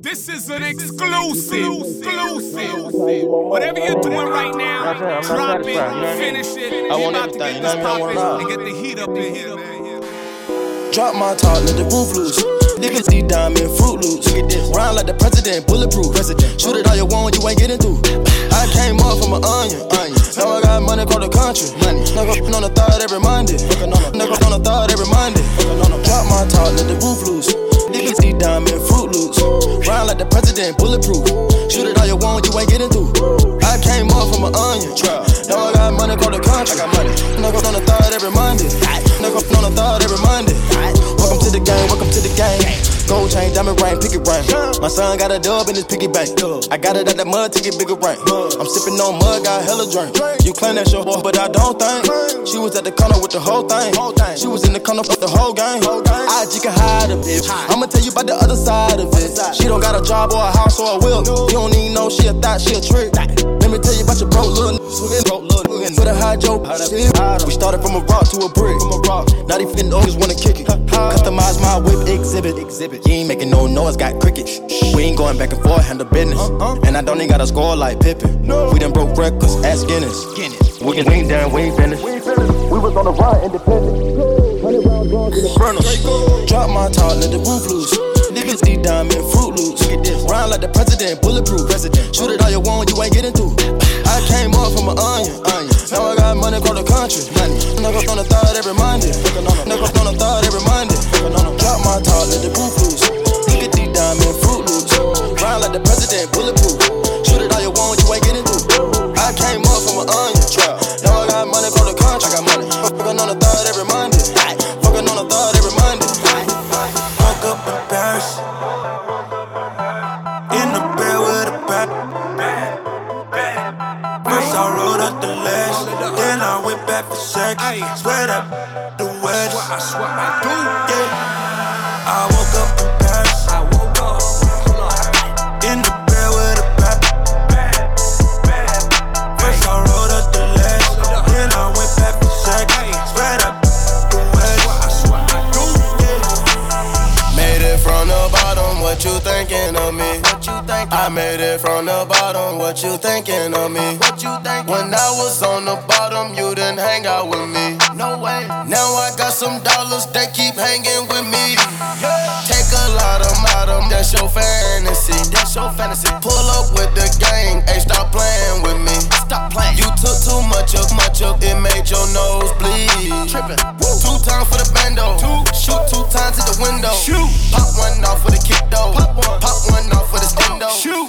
This is an exclusive. Exclusive. Whatever you're doing right now, drop it, finish it. I want about to get this know what I mean? I want poppin' and get the heat up in here, man. Drop my top, let the roof loose. Niggas see diamond fruit loops. Look at this. Round like the president, bulletproof. President. Shoot it all you want, you ain't getting through. I came up from an onion. onion. Now I got money across the country. Money. Nigga on the third every Monday. Nigga on the third every Monday. Drop my top, let the roof loose. Niggas see diamond fruit loops. Like the president, bulletproof. Shoot it all you want, you ain't getting through. I came up from an onion. Trap. Now I got money across the country. I got money. Nigga on the third every Monday. Nigga on the third every Monday. Welcome to the game, welcome to the game. Gold chain, diamond ring, pick it ring. My son got a dub in his piggy bank. I got it out the mud to get bigger rank. I'm sipping on mud, got hella drink. You claim that's your boy, but I don't think. She was at the corner with the whole thing. She was in the corner with the whole gang. I just can hide a bitch. I'ma tell you about the other side of it. She don't got a job or a house or a will. You don't even know she a thought, she a trick. Let me tell you about your broke little niggas. Broke little niggas. With a high joke. We started from a rock to a brick. from a Now they finna always wanna kick it. Customize my whip exhibit. Exhibit. You ain't making no noise, got crickets. We ain't going back and forth, handle business. Uh, uh. And I don't even got a score like Pippen. We done broke records, ask Guinness. We can wing down, we ain't finished. We was on the run, independent. Drop my top, let the roof loose. Niggas see diamond fruit loops. Look at this. Round like the president, bulletproof. President. Shoot it all you want, you ain't getting through. I came up from an onion. onion. Now I got money across the country. Money. Niggas on the third every Monday. Niggas on the third every Monday. Drop my top, let the roof From the bottom, what you thinking of me? What you think? When I was on the bottom, you didn't hang out with me. No way. Now I got some dollars, they keep hanging with me. Yeah. Take a lot of them, that's your fantasy. That's your fantasy. Pull up with the gang, hey, stop playing with me. Stop playing. You took too much of, much of, it made your nose bleed. Tripping. Two times for the bando. Two. Shoot two times at the window. Shoot. Pop one off for the kick though. Pop one. Pop one off for the stendo. Shoot.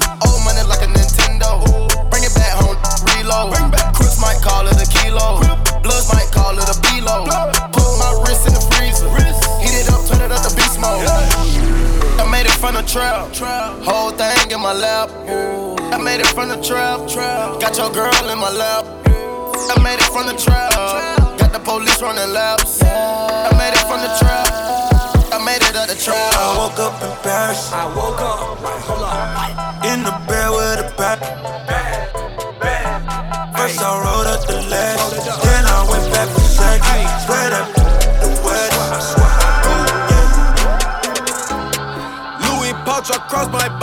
Trap. Whole thing in my lap. I made it from the trap. Got your girl in my lap. I made it from the trap. Got the police running laps. I made it from the trap. I made it out the trap. I woke up in Paris. I woke up. In the bed with a bat.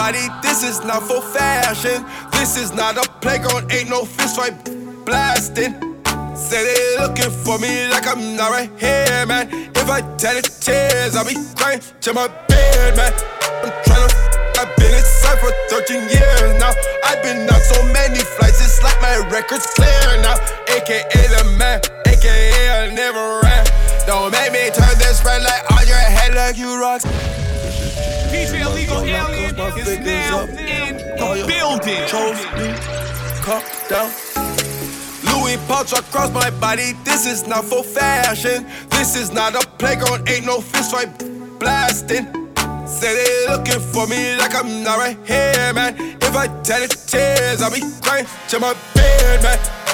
Body. This is not for fashion. This is not a playground. Ain't no fist fight blasting. Say they looking for me like I'm not right here, man. If I tell the tears, I'll be crying to my bed, man. I'm tryna. I've been inside for 13 years now. I've been on so many flights, it's like my record's clear now. Now in the building. Chose me, calm down. Louis pouch across my body. This is not for fashion. This is not a playground. Ain't no fist fight blasting. Say they looking for me like I'm not right here, man. If I tell the tears, I'll be crying to my bed, man.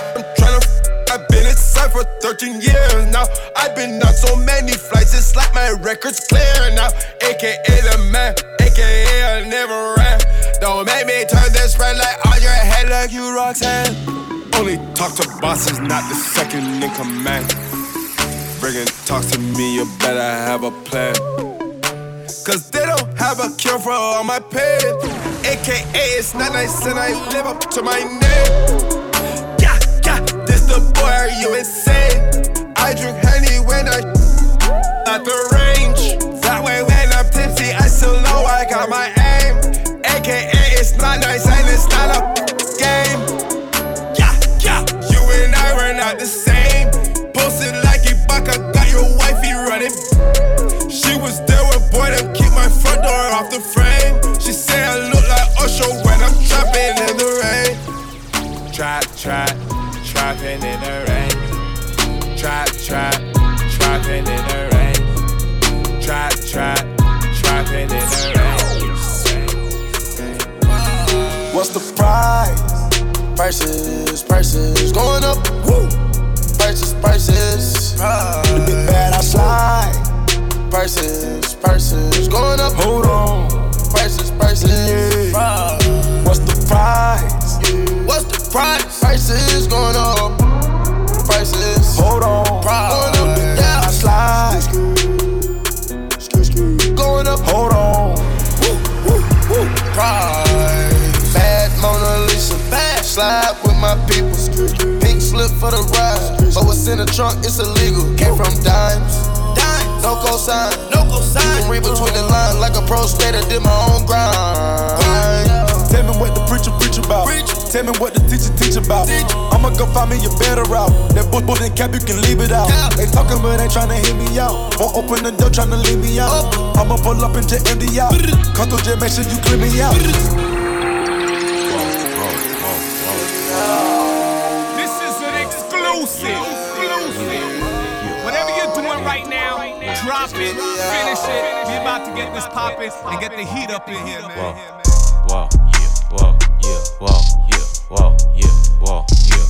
I've been inside for 13 years now. I've been on so many flights, it's like my record's clear now. AKA the man, AKA I never ran. Don't make me turn this red light on your head like you Roxanne. Only talk to bosses, not the second in command. Bringing talks to me, you better have a plan. Cause they don't have a cure for all my pain. AKA, it's not nice and I live up to my name. The boy, are you insane? I drink honey when I at the range. That way when I'm tipsy, I still know I got my aim. AKA, it's not nice and it's not a game. Yeah, yeah, you and I were not the same. Posted like Ibaka, got your wifey running. She was there with boy, them keep my front door off the frame. She say I look like Usher when I'm trapping in the rain. Trap, trap, trapping in the rain. Trap, trap, trapping in the rain. Trap, trap, trapping in the rain. What's the price? Prices, prices going up. Woo! Prices, prices. The big bad I slide. Prices, prices going up. Hold on. Prices, prices. What's the price? What's the price? Prices going up. Prices. Hold on. Going up. Yeah, I slide. Going up. Hold on. Woo, woo, woo. Price. Bad Mona Lisa. Bad. Slide with my people. Pink slip for the ride. But what's oh, in the trunk, it's illegal. Came from dimes. Dimes. No cosign. No cosign. You can read between the lines like a pro skater. Did my own grind. Tell me what the preacher preach about. Preach. Tell me what the teacher teach about. I'ma go find me a better route. That book, book, and cap, you can leave it out. They talking, but ain't to hear me out. Won't open the door, trying to leave me out. I'ma pull up and just empty out. Come through, just make sure you clear me out. This is an exclusive. Exclusive. Whatever you're doing right now, drop it, finish it. We about to get this poppin' and get the heat up in here, man. Whoa, yeah, yeah, yeah, yeah, yeah, yeah, yeah,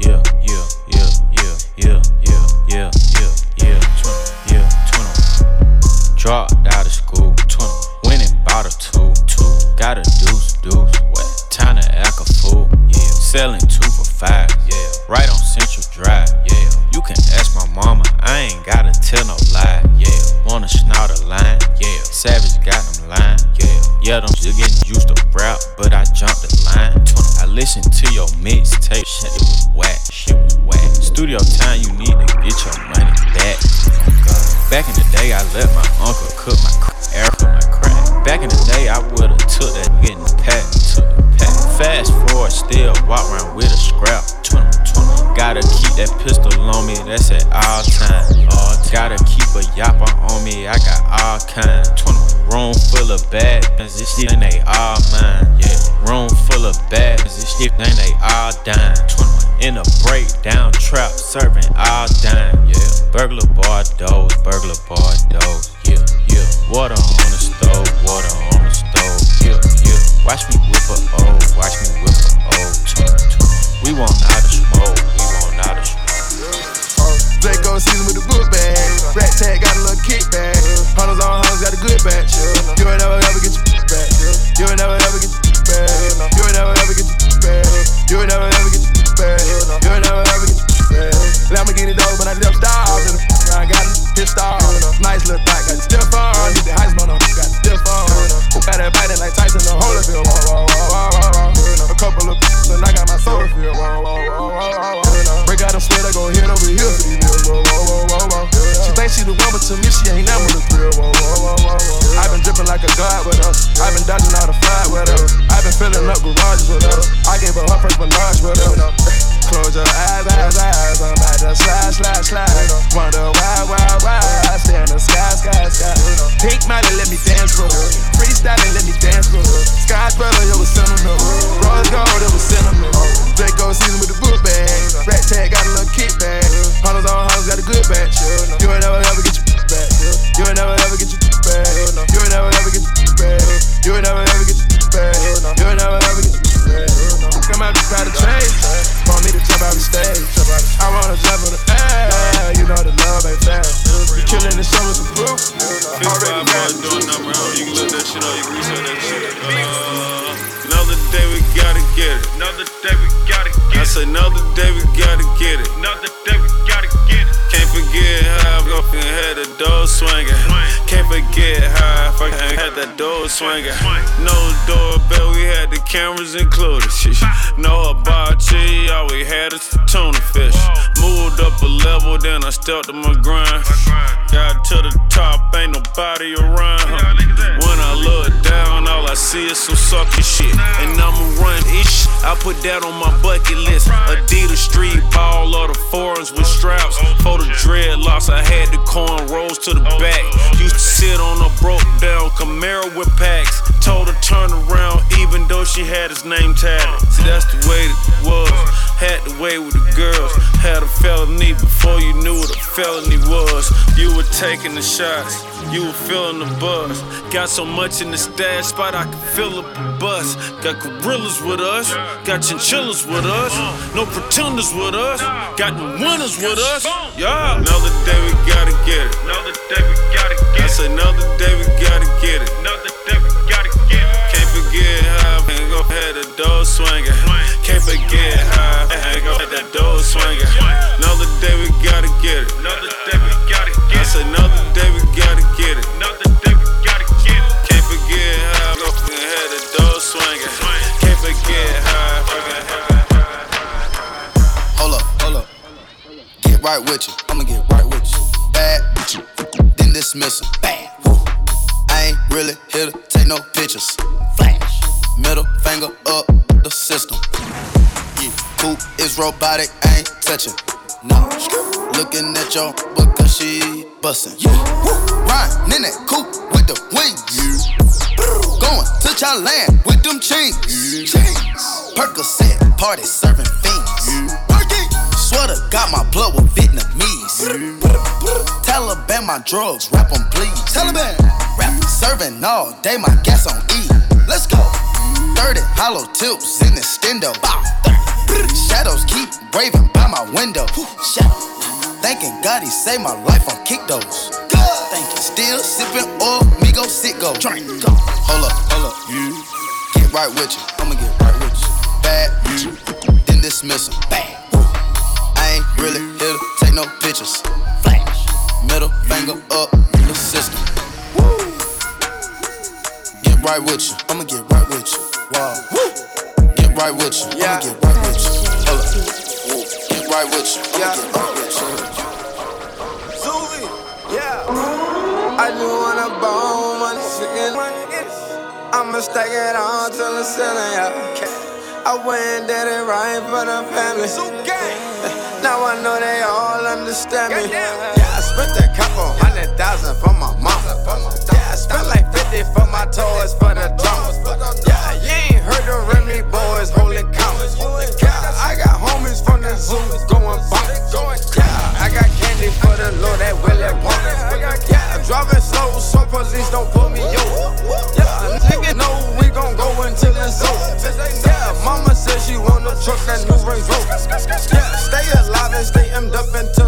yeah, yeah, yeah, yeah, yeah, yeah, yeah, yeah, yeah, yeah, yeah, yeah, twenty. Dropped out school, twenty. Got a deuce, deuce. What? Time to act a fool, yeah. Selling two for five, yeah. Right on Savage got them line, yeah. Yeah, them still getting used to rap, but I jumped the line. I listened to your mixtape, shit, it was whack, shit was whack. Studio time, you bad bitches, this shit ain't they all mine. Yeah. Room full of bad bitches, this shit ain't they all dime. 21. In a breakdown trap, serving all dime. Yeah. Burglar bar doors, burglar bar doors. Yeah, yeah. Water on the stove, water on the stove. Yeah, yeah. Watch me whip a O, watch me whip a O. 20. We want out of smoke, we want out of smoke. Draco season with the book bag. Rat tag got a little kickback. Hunters on hunters got a good batch. You ain't never ever get your back. You ain't never ever get your back. You ain't never ever get your back. You ain't never ever get your back. You ain't never ever get your back. Lamborghini dog, but I left stars I got pissed off. To me she ain't never the real. Whoa, whoa, whoa, whoa, whoa. i been dripping like a god with her. i been dodging all the fire with her. i been filling up garages with her. I gave her her first menage with her. Close your eyes, eyes, eyes. I'm about to slide, slide, slide. Wonder why, why, why. I stay in the sky, sky, sky. Pink Molly, let me dance, bro. Freestyling, let me dance, bro. Sky brother, it was sentimental. Rose gold, it was sentimental. Draco season cameras included. No hibachi, all we had is tuna fish. Moved up a level, then I stepped to my grind. Got to the top, ain't nobody around. When I look down, all I see is some sucky shit. And I'ma run ish, I put that on my bucket list. Adidas street ball, or the forums with straps. For the dreadlocks, I had the cornrows to the back. She had his name tatted. See, that's the way it was. Had the way with the girls. Had a felony before you knew what a felony was. You were taking the shots, you were feeling the buzz. Got so much in the stash spot, I could fill up a bus. Got gorillas with us, got chinchillas with us. No pretenders with us, got the winners with us. Yeah, another day we gotta get it. Another day we gotta get it. Say another day we gotta get it. Another day we gotta get it. Can't forget go had the door swinging. Can't forget how I go had that door swinging. Another day we gotta get it. Another day we gotta get it. I said another day we gotta get it. Another day we gotta get it. Can't forget how I go had the door swinging. Can't forget how I. Hold up, hold up. Get right with you. I'ma get right with you. Bad, then dismiss 'em. Bad. Woo. I ain't really here to take no pictures. Middle finger up the system. Yeah. Coop is robotic, I ain't touching. No. Looking at your because she bustin'. Yeah. Riding in that coupe with the wings. Going to Thailand with them chains. Yeah. Percocet party serving fiends. Swear to God, my blood was Vietnamese. Taliban, my drugs, rap on please. Taliban, rap serving all day, my gas on E. Let's go. 30 hollow tips in the stendo. Shadows keep raving by my window. Thanking God he saved my life on kick those. Still sipping oil, me go sit go. Hold up, hold up. Get right with you. I'ma get right with you. Bad, then dismiss 'em. Bad. I ain't really here to take no pictures. Flash. Middle finger up in the system. Get right with you. I'ma get right with you. Get right with you. I'ma get right with you. Hold up. Get right with you. I'ma get right with you. Zooey, yeah. I just wanna bone money, chicken. I'ma stack it all till the ceiling, yeah. I went and did it right for the family. Now I know they all understand me. Yeah, I spent a couple hundred thousand for my mama. Yeah, I spent like 50 for my toys for the drama. Yeah, you ain't heard the Remy Boyz holding count. Yeah, I got homies from the zoo going bump. Yeah, I got candy for the Lord that Willie want. Yeah, driving slow so police don't pull me over. Yeah, nigga know we gon' go until it's over. Yeah, mama said she want no truck that new Range Rover. Yeah, stay alive and stay emmed up until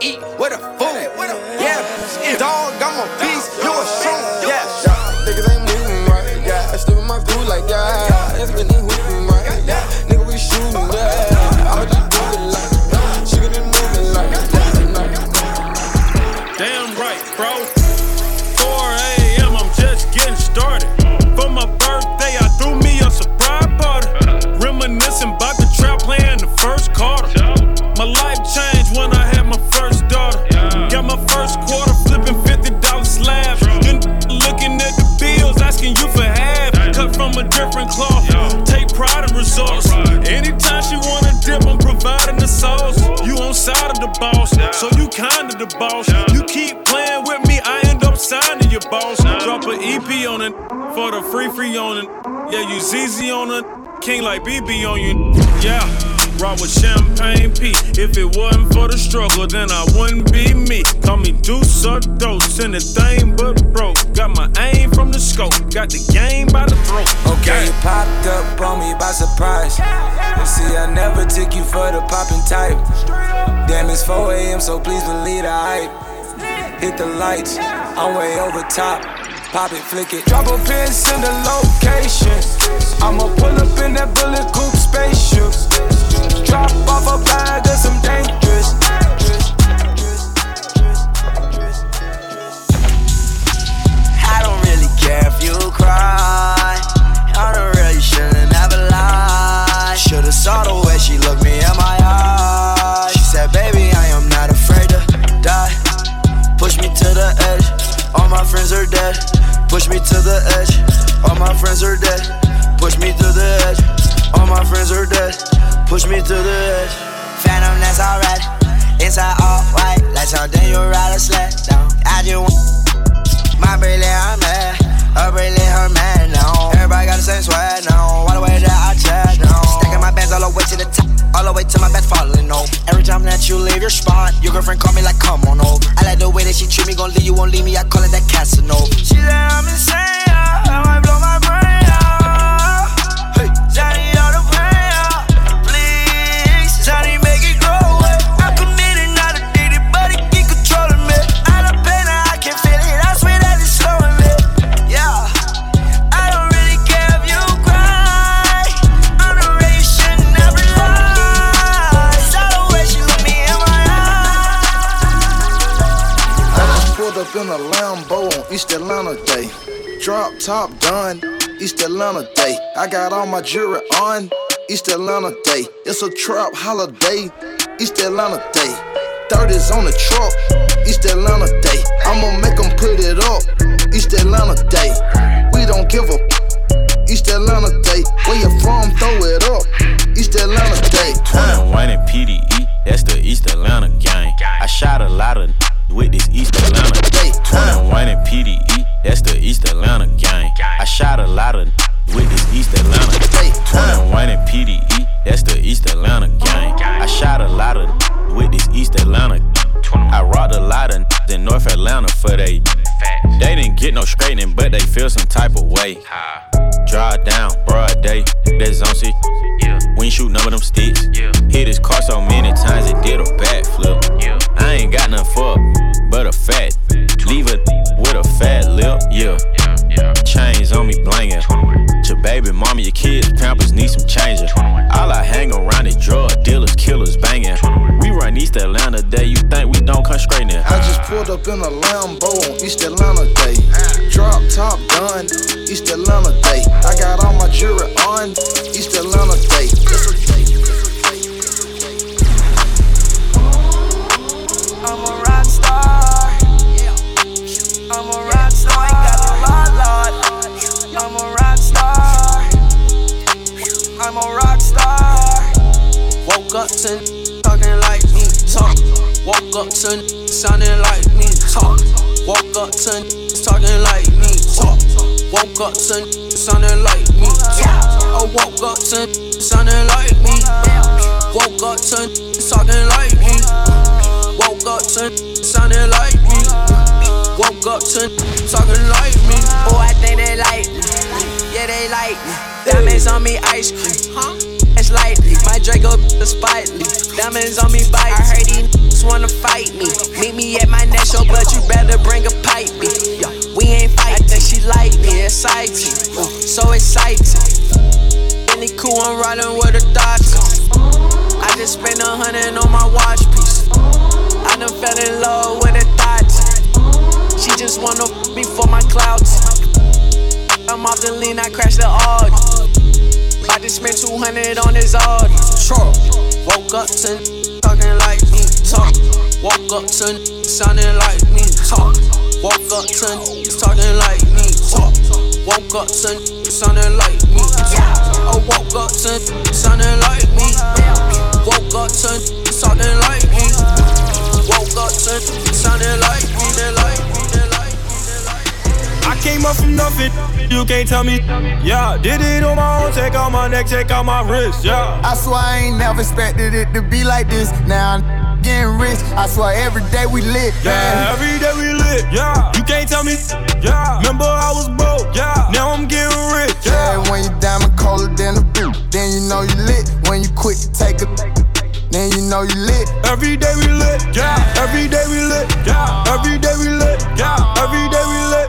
eat with a food. Yeah, boss, on it for the free free on it. Yeah, you ZZ on it, King like BB on you. Yeah. Rock with champagne P. If it wasn't for the struggle, then I wouldn't be me. Call me Deuce or Dose, anything but broke. Got my aim from the scope, got the game by the throat. Okay, you popped up on me by surprise. You see, I never took you for the popping type. Damn, it's 4 a.m., so please believe the hype. Hit the lights, I'm way over top. Pop it, flick it. Drop a pin, send a location. I'ma pull up in that bullet coupe spaceship. Drop off a bag of some dangerous. I don't really care if you cry. I don't really shouldn't ever lie. Should've saw the way she looked me in my eyes. She said, baby, I am not afraid to die. Push me to the edge. All my friends are dead. Push me to the edge. All my friends are dead. Push me to the edge. All my friends are dead. Push me to the edge. Phantom, that's alright. Inside all white, like something you ride All the way to my bed falling over. Every time that you leave your spot, your girlfriend call me like, come on over. I like the way that she treat me, gon' leave you, won't leave me. I call it that Casanova. She said I'm insane. I might blow my brain out. Hey, Johnny, a Lambo on East Atlanta Day. Drop top done, East Atlanta Day. I got all my jewelry on, East Atlanta Day. It's a trap holiday, East Atlanta Day. 30s on the truck, East Atlanta Day. I'ma make make 'em put it up, East Atlanta Day. We don't give a East Atlanta Day. Where you from, throw it up, East Atlanta Day. 21 and PDE, that's the East Atlanta gang. I shot a lot of Woke up to sounding like me. I woke up to sounding like me. Woke up to talking like me. Woke up to sounding like me. Woke up to talking like me. Oh, I think they like me. Yeah, they like me. Diamonds on me, ice cream. Huh? It's lightly. My Draco the spitely. Diamonds on me, bite. I heard these wanna fight me. Meet me at my next show, but you better bring a pipe. Me. Yeah, we. I think she like me. Exciting. Ooh, uh, so exciting. Really cool, I'm riding with a doctor. I just spent a hundred on my watch piece. I done fell in love with a thought. She just wanna f me for my clouds. I'm off the lean, I crashed the Audi. I just spent 200 on this Audi. Woke up to talking like me, talk. Woke up to sounding like me, talk. Woke up to talking like me, talk. Woke up to sounding like me, talk. I woke up to sounding like me. Woke up to sounding like me. woke up to sounded like me, like me, they like me, they like me. I came up from nothing, you can't tell me. Yeah, did it on my own, take out my neck, take out my wrist, yeah. I swear I ain't never expected it to be like this. Now I'm getting rich. I swear every day we lit. Yeah, man. every day we lit, yeah. You can't tell me, yeah. Remember I was broke, yeah. Now I'm getting rich, Yeah, yeah. when you diamond colder than a boot, then you know you lit. When you quick to take a, then you know you lit. Every day we lit, yeah. Every day we lit, yeah. Every day we lit, yeah. Every day we lit,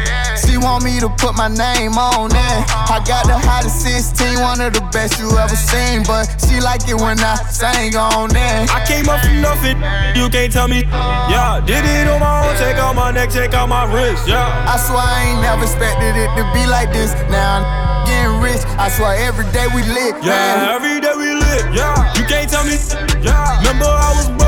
Want me to put my name on it. I got the hottest 16, one of the best you ever seen. But she like it when I sing on it. I came up from nothing, you can't tell me. Yeah, did it on my own, take out my neck, take out my wrist, yeah. I swear I ain't never expected it to be like this. Now I'm getting rich. I swear every day we lit. Yeah, man. every day we lit, yeah. You can't tell me, yeah. Remember I was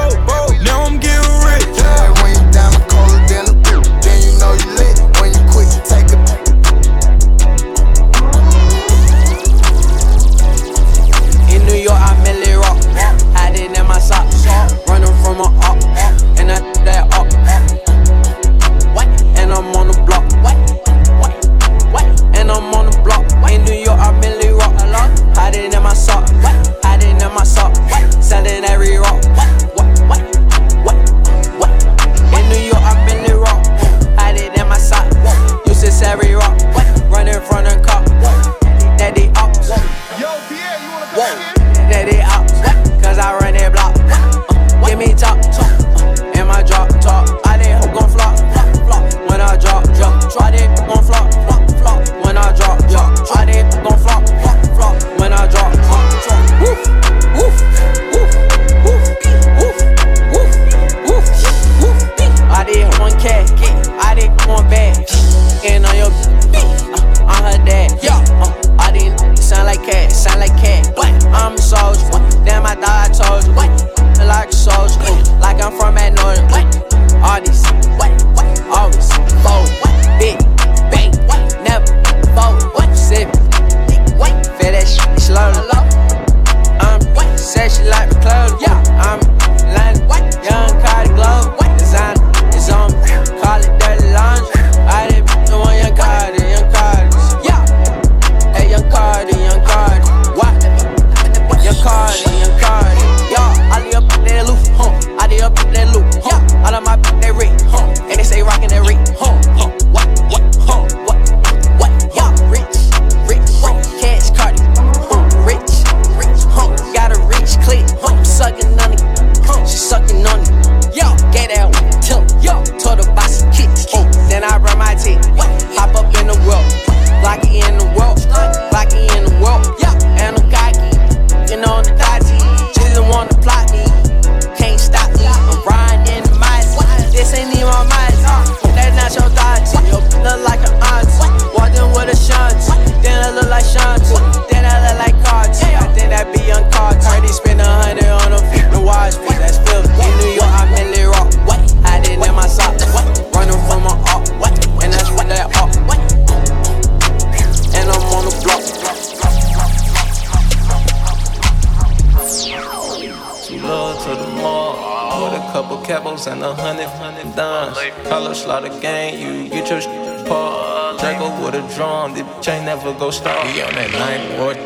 drum, the bitch ain't never go stop. He on that night board.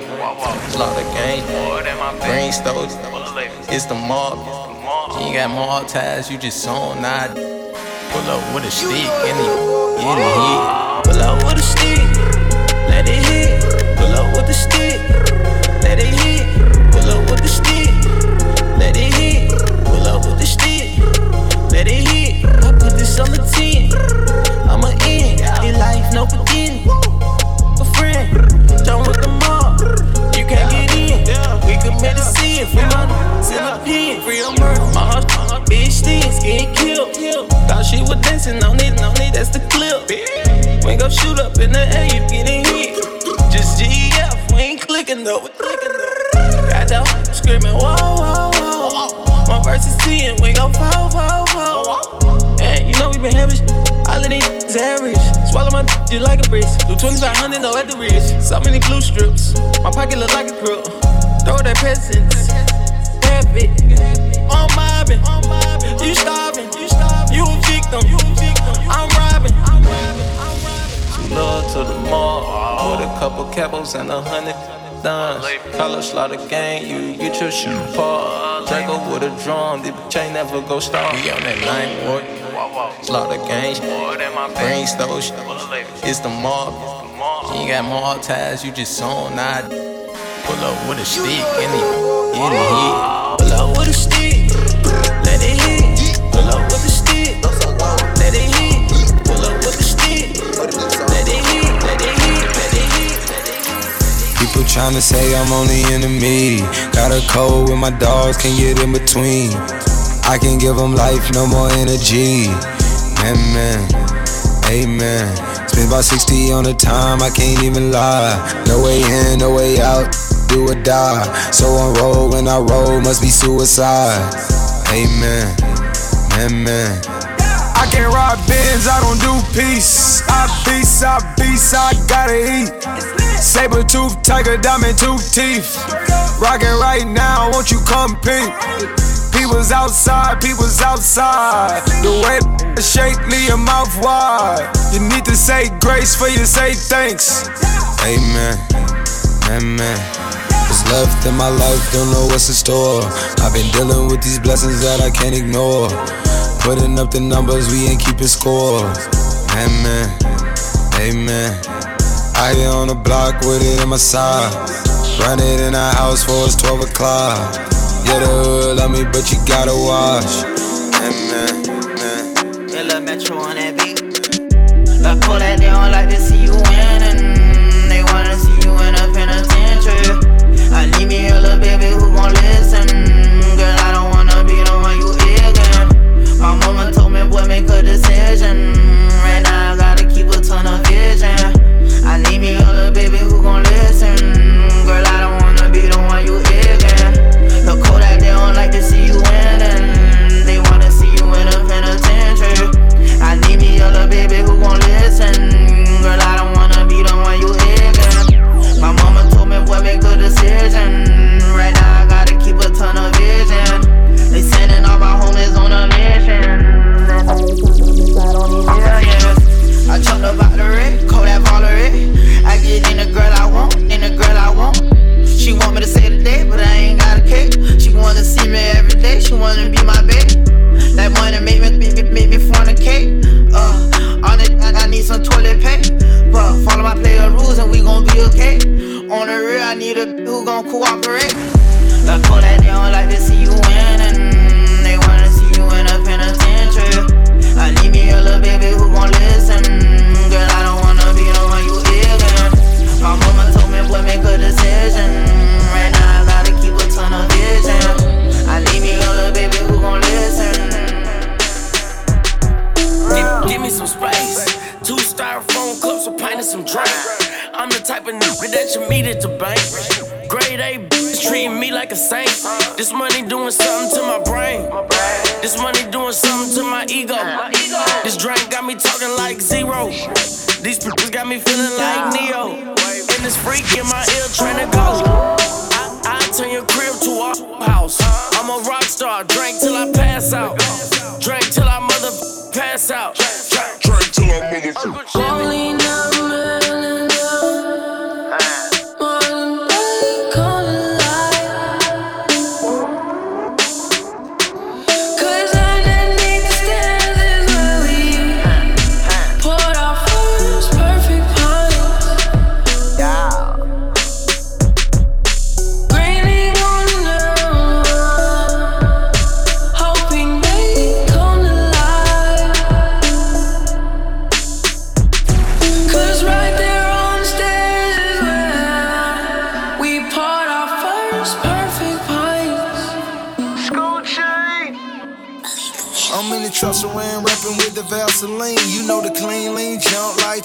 Slaughter gang, green stoves. It's the mob. You got more ties, you just on nod. Pull up with a stick in the head. Pull up with a stick, let it hit. Pull up with a stick, let it hit. Pull up with a stick, let it hit. Pull up with a stick, let it hit. I put this on the 10. Sin from under, in a pen. Free of murder. My heart, my heart, bitch, things get killed. Thought she was dancing on it, on it, that's the clip. We go shoot up in the air, you getting hit. Just GF, we ain't click. licking though. Got that screaming, whoa, whoa, whoa. My verse is 10, we go four, four, four. And you know we been having all of these average. Swallow my just like a breeze. Do 2500 though at the wrist. So many blue strips. My pocket look like a crook. Throw that peasants. Have it. I'm mobbing. You starving. You a victim. I'm robbing. Some love to the mall. With a couple cabos and a hundred dimes. Color slaughter gang, you get your shit apart. Draco with a drum, the chain never go stop. We on that line, boy. Slaughter gang, brain stove. It's the mob. You got more ties, you just on not. Pull up with a stick and it, it hit. Pull up with a stick, let it hit. Pull up with a stick, let it hit. Pull up with a stick, let it hit, let it hit, let it hit. People tryna say I'm on the enemy. Got a code with my dogs, can't get in between. I can give them life, no more energy. Amen, amen. Spend about 60 on the time, I can't even lie. No way in, no way out, do or die. So I roll when I roll, must be suicide. Amen, amen. I can't ride Benz, I don't do peace. I beast, I beast, I gotta eat. Saber tooth, tiger, diamond tooth teeth. Rockin' right now, won't you come peep? People's outside, people's outside. The way the shake, leave your mouth wide. You need to say grace for you say thanks. Amen, amen. Left in my life, don't know what's in store. I've been dealing with these blessings that I can't ignore. Putting up the numbers, we ain't keeping score. Amen, amen. I been on the block with it in my side. Run it in the house for it's 12 o'clock. Yeah, the hood love me, but you gotta watch. Amen, amen. Metro on that beat. Like, pull that, don't like see she wanna be my babe. That money make me, make me, make me fornicate. Uh, on it, I, I need some toilet paper. But follow my player rules and we gon' be okay. On the real, I need a who gon' cooperate. Like Kodak, they don't like to see you winning. I'm the type of that you meet at the bank. Grade A bitch treating me like a saint. This money doing something to my brain. This money doing something to my ego. This drink got me talking like zero. These bitches got me feeling like Neo. And this freak in my ear trying to go. I, I turn your crib to a house. I'm a rock star. Drink till I pass out. Drink till I mother pass out. Drink till I mother. Only now,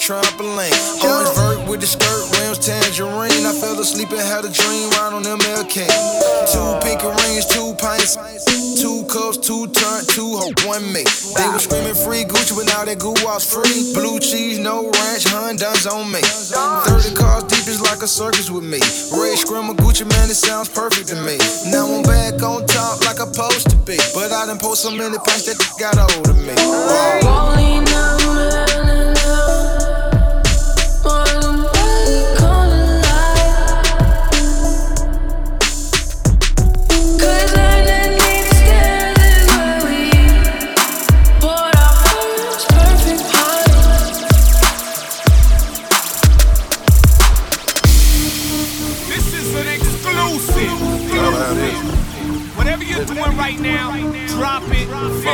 trampoline. Orange vert with the skirt, rims tangerine. I fell asleep and had a dream right on MLK. Two pink rings, two pints, two cups, two turn, two hope, one mate. They were screaming free Gucci, but now that goo was free. Blue cheese, no ranch, Honda's on me. 30 cars deep is like a circus with me. Red screamer Gucci, man, it sounds perfect to me. Now I'm back on top like I'm supposed to be. But I done post so many pints that got a hold of me. Rolling down the more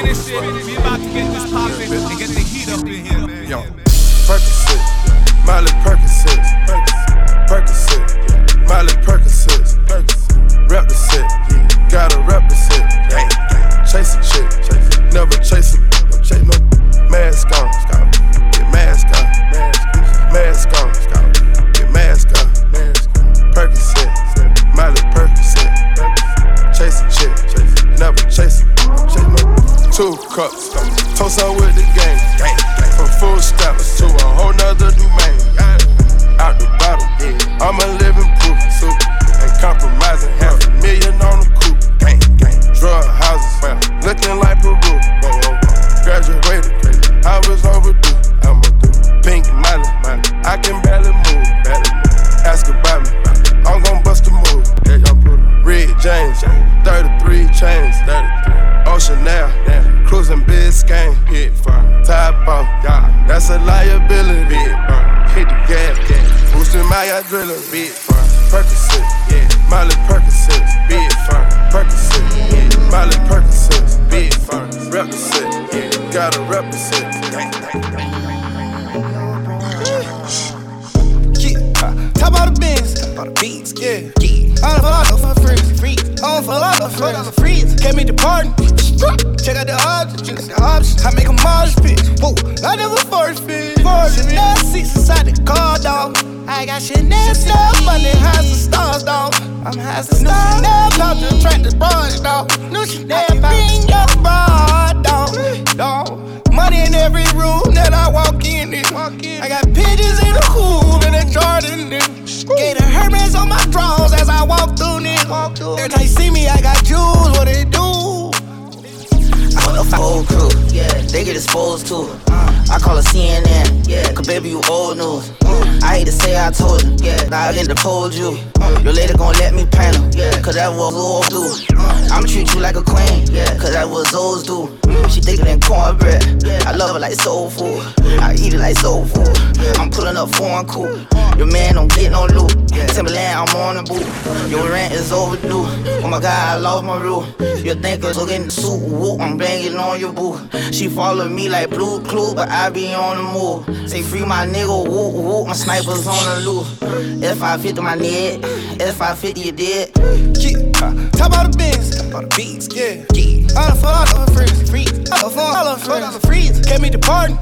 finish it. We about to get this poppin' and get the heat up in here, man. Yo, Percocet, Miley Percocet, Percocet, Miley Percocet, rep the set, gotta rep the set, chase a chick, never chase a, yeah. I don't fall off for freeze. I don't fall off for freeze. Can't meet the party. Check out the options, check out the options. I make a Mars pitch. Whoa, I never force fit. Chanel seats inside the car, dog. I got Chanel stuff, money has the stars, dog. I'm has the stars. Chanel pop the track the bras, dog. New Chanel pop bring your bra, dog. Dog. Money in every room that I walk in. in. I got pigeons in the hoop and a Jordan. in. The Hermes on my drawers as I walk through this. Every time you see me, I got jewels. What it do? Whole crew, yeah, they get exposed to. it. I call her CNN, yeah, cause baby, you old news. Mm. I hate to say I told you, yeah, I didn't told you. Mm. Your lady gon' let me paint her, yeah, cause that was mm. old do. I'ma treat you like a queen, yeah, cause that was those do. She thicker than cornbread, I love her like soul food. I eat it like soul food. I'm pulling up foreign cool. Your man don't get no loot. Timberland, I'm on the boot. Your rent is overdue. Oh my god, I lost my rule. You think I'm in the suit, whoop, I'm banging on your boo. She follow me like blue clue, but I be on the move. Say free my nigga, whoop, whoop, my snipers on the loose. If I fit my neck, if I fit you dead. Yeah, top out the bins, top out the beats, yeah. yeah. I don't fall off for freeze, freeze. I don't fall off for freeze. Can't meet the party.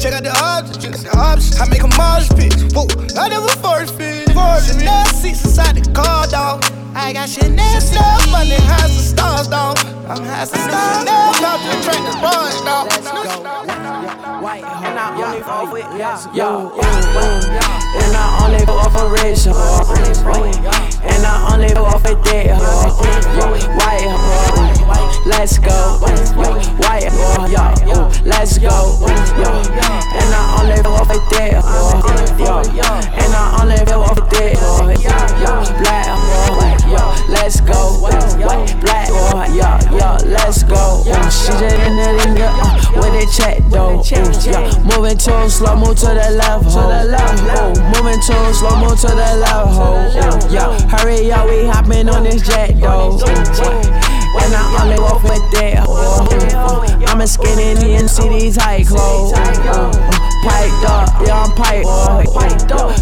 Check out the options, check out the options. I make a Mars pitch. Whoa, I never force fit. Chanel seats inside the car, dog. I got Chanel stuff, money has the stars, dog. I'm has the stars. Chanel pop the track the bars, dog. White and I only fuck with yo, and I only go off a red shit, and I only go off a dead white hoe. let's go, white yo, let's go, and I only go off a dead and I only go off a dead black yo, let's go, black yo, yo, let's go. She just in the linger uh, with a check though. Yeah, moving too slow, move to the left, ho. Ooh, moving too slow, move to the left, ho. Yeah, hurry up, we hopping on this jet though. When I only walk with that. I'm a skinny in see these high clothes. Piped up, yeah, I'm piped.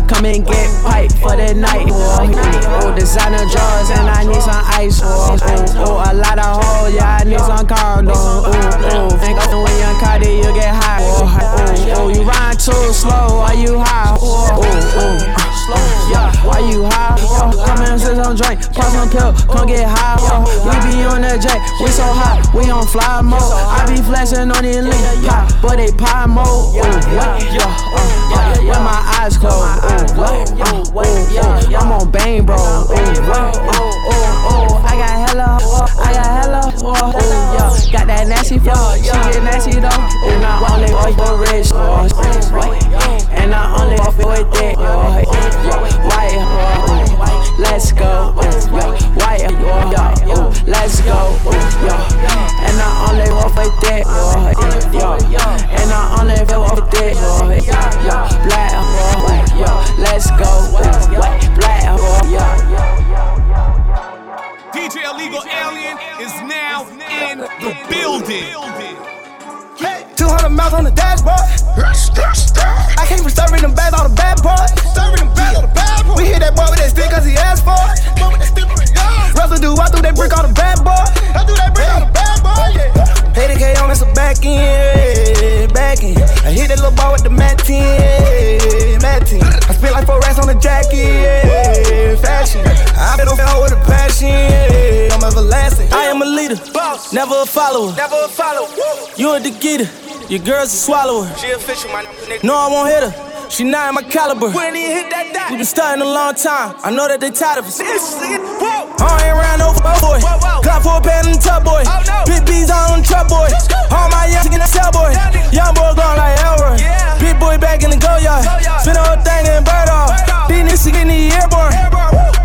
Come and get piped for the night. Oh, designer drawers and I need some ice. Oh, a lot of hoes, yeah, I need some condoms. Oh, oh, think when you're Cardi, you get high. Oh, you ride too slow, on fly mode. I be flashing on the link, pop, but they pie mode. Ooh, what? Yeah, uh, with my eyes closed. Ooh, what? Uh, ooh, ooh, I'm on bang, bro. Ooh, what? Uh, ooh, ooh, I got hella, I got hella. Ooh, yeah, got that nasty flow, she get nasty though. And I only fuck for rich, and I only fuck with that. White, let's go. White, let's go. And I only fuck with that. And I only fuck with that. Black, let's go. Black, DJ Illegal Alien is now in the building. 200 miles on the dashboard. I came from serving them bags, all the bad boys. Serving them bags, all the bad boys. We hit that boy with that stick cause he asked for it. Residue, I threw that brick on the bad boy. I threw that brick on the boy, yeah. 80k on this a back end, back end. I hit that little ball with the mat 10, mat 10. I spent like four racks on the jacket, fashion. I been on hell with a passion. I'm everlasting. I am a leader, boss, never a follower. Never a follower. You a getter, your girl's a swallower. She official, my nigga. No, I won't hit her. She not in my caliber. When he hit that dot. We been starting a long time. I know that they tired of us. I ain't around no fuck boy. Clock for a pan in the tub boy. Oh, Big B's on the truck boy. All my young in the cell boy. Young boy going like Elroy. Big boy back in the go yard. Spin the whole thing in bird off. These niggas getting the airborne.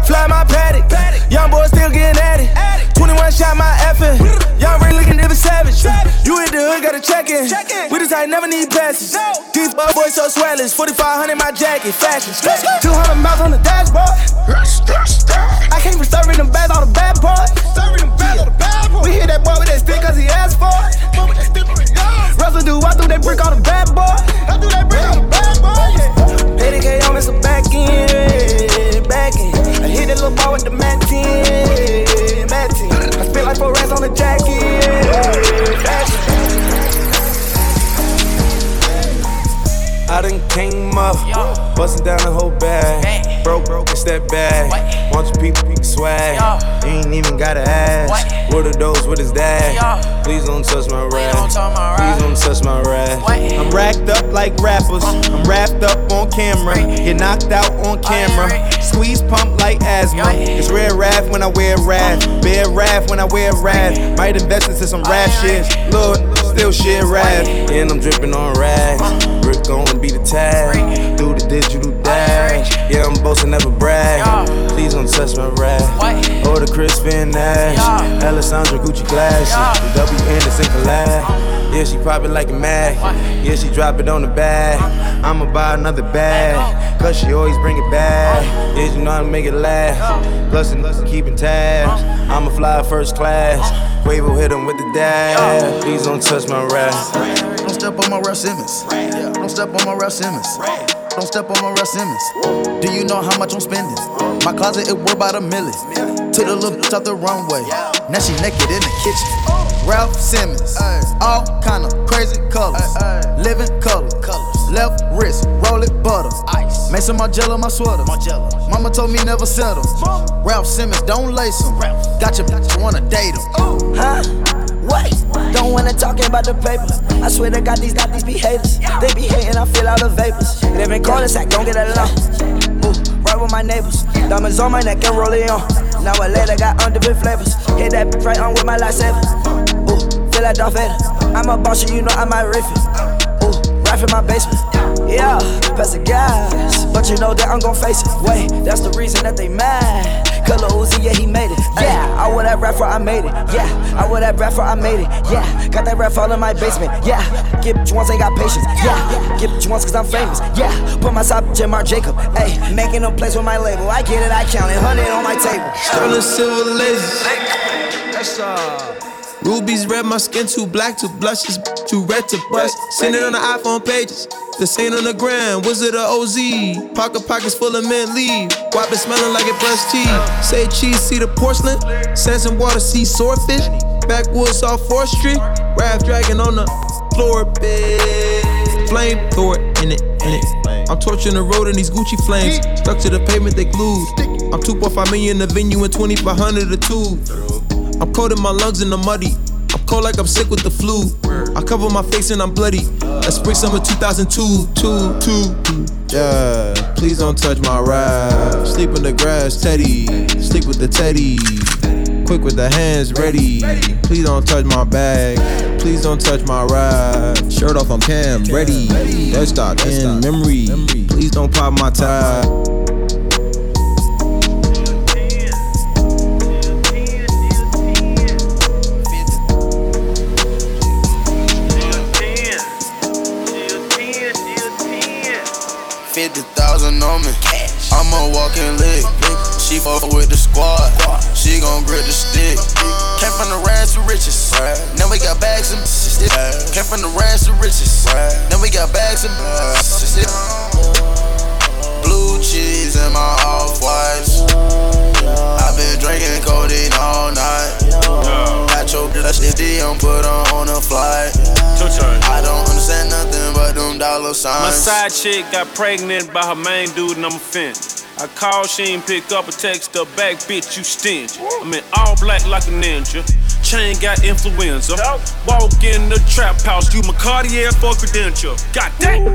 Fly my paddock. Young boy still getting at it. 21 shot my effing. Young really looking nigga savage. You hit the hood, gotta check in. We just ain't never need passes. These fuck boys so swellish. 4500 my jacket, fashion. 200 miles on the dashboard. I came from serving them bags, all the bad boys. Serving them bags, all the bad boys. We hit that boy with that stick cause he asked for it. Residue, I threw that brick on the bad boy. I threw that brick on the bad boy, yeah. 80k on this a back end, back end. I hit that little ball with the mat 10, mat 10. I spent like four racks on a jacket. I done came up, bustin' down the whole bag. Broke, broke, it's that bag. Want your people, people swag. You ain't even gotta ask. What are those? What is that? Please don't touch my rap. I'm racked up like rappers. I'm wrapped up on camera. Get knocked out on camera. Squeeze pump like asthma. It's red raff when I wear raff. Bear raff when I wear raff. Might invest into some Raf shit. Lord, still shit rap. And I'm dripping on rags. Rick gonna be the tag. Do the digital. Yeah, I'm boasting, never brag. Please don't touch my Raf. Or oh, the Kris Van Assche. Alessandro Gucci glasses. The W Anderson collab. Yeah, she probably like a mad. Yeah, she drop it on the bag. I'ma buy another bag. Cause she always bring it back. Yeah, you know how to make it last. Plus, and keeping tabs. I'ma fly first class. Quavo hit him with the dab. Please don't touch my rap. Don't step on my Raf Simons. Don't step on my Raf Simons. Don't step on my Raf Simons. Do you know how much I'm spending? My closet, it worth about a million. Took the little bitch out the runway. Now she naked in the kitchen. Raf Simons. All kind of crazy colors. Living color. Left wrist, roll it butter. Ice. Made some Margiela my sweater. Mama told me never settle. Raf Simons, don't lace him. Got your bitch, wanna date him. Huh? What? Don't wanna talk about the paper. I swear to God, these got these be. They be hating, I feel all the vapors. Live in corners, I don't get along. Ooh, right with my neighbors. Diamonds on my neck and roll it on. Now I later got undefeated flavors. Hit that bitch right on with my lightsaber. Ooh, feel like Darth Vader. I'm a boss, you know I might riff it. Ooh, right in my basement. Yeah, pass the gas. But you know that I'm gon' face it. Wait, that's the reason that they mad. Color Uzi, yeah, he made it. Yeah, I wear that rapper, I made it. Yeah, I wear that rapper, I made it. Yeah, got that rap all in my basement. Yeah, get bitch once, ain't got patience. Yeah, get bitch once, cause I'm famous. Yeah, put my side bitch Mark Jacob. Hey, making a place with my label. I get it, I count it. 100 on my table. Sterling silver lasers. That's uh. Rubies red, my skin too black to blush, is too red to bust. Send it on the iPhone pages. The same on the gram, Wizard of OZ. Pocket pockets full of mint leaf. Wipe it smelling like it brushed teeth. Say cheese, see the porcelain. Sands and water, see swordfish. Backwoods off 4th Street. Raft dragon on the floor, bed. Flame thrower in it, in it. I'm torching the road in these Gucci flames. Stuck to the pavement, they glued. I'm 2.5 million the venue and 2500 a two. I'm coating my lungs in the muddy. I'm cold like I'm sick with the flu. I cover my face and I'm bloody. That's spring summer 2002, two, two. Yeah, please don't touch my ride. Sleep in the grass, Teddy. Sleep with the Teddy. Quick with the hands ready. Please don't touch my bag. Please don't touch my ride. Shirt off on cam, ready. Dead stock in memory. Please don't pop my tie. Fifty thousand on me. I'm a walking lick. She fuck with the squad. She gon' grip the stick. Came from the rags to riches. Now we got bags and shit. Came from the rags to riches. Now we got bags and shit. Blue cheese in my off whites. I've been drinking codeine all night. Got your blush DM put on on a flight. I don't understand nothing but them dollar signs. My side chick got pregnant by her main dude and I'm offended. I called, she ain't pick up a text her back, bitch, you stingy. I'm in all black like a ninja. Chain got influenza. Walk in the trap house, you my Cartier for credential. God damn.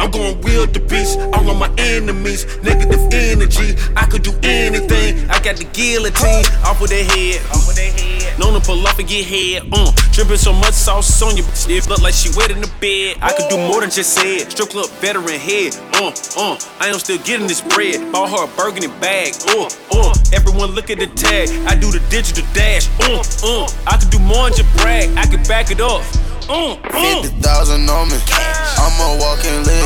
I'm going wield the beast. I run my enemies. Negative energy. I could do anything. I got the guillotine off of their head. Off of their head. Known to pull off and get head. Uh, dripping so much sauce on your bitch. It look like she wet in the bed. I could do more than just say it. Strip club veteran head. Uh, uh, I am still getting this bread. Bought her a burgundy bag. Uh, uh, everyone look at the tag. I do the digital dash. Uh, uh, I could do more than just brag. I could back it up. Uh, uh. Fifty thousand on me. I'm a walking lick.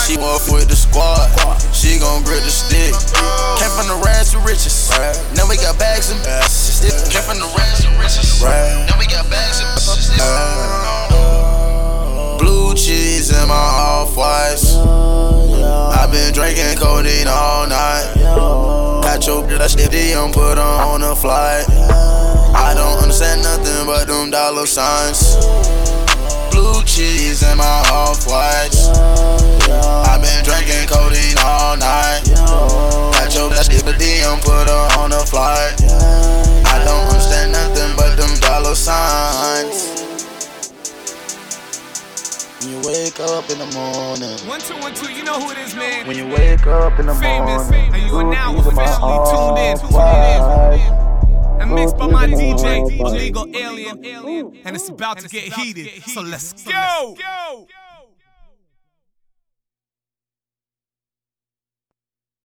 She walk with the squad. She gon' grip the stick. Came from the rags to riches. Now we got bags and shit. Came from the rags to riches. Now we got bags and bitches. Blue cheese in my off whites. I've been drinking codeine all night. Got your blush DM put on on a flight. I don't understand nothing but them dollar signs. Cheese in my off whites. I've been drinking codeine all night. Got your blush DM put her on a flight. I don't understand nothing but them dollar signs. When you wake up in the morning. One, two, one, two. You know who it is, man. When you wake up in the Famous. morning. And you are now Blue cheese in my officially tuned in. Tuned in. And mixed by my Blue cheese in my DJ. Illegal Alien. And it's about to get heated. So let's go.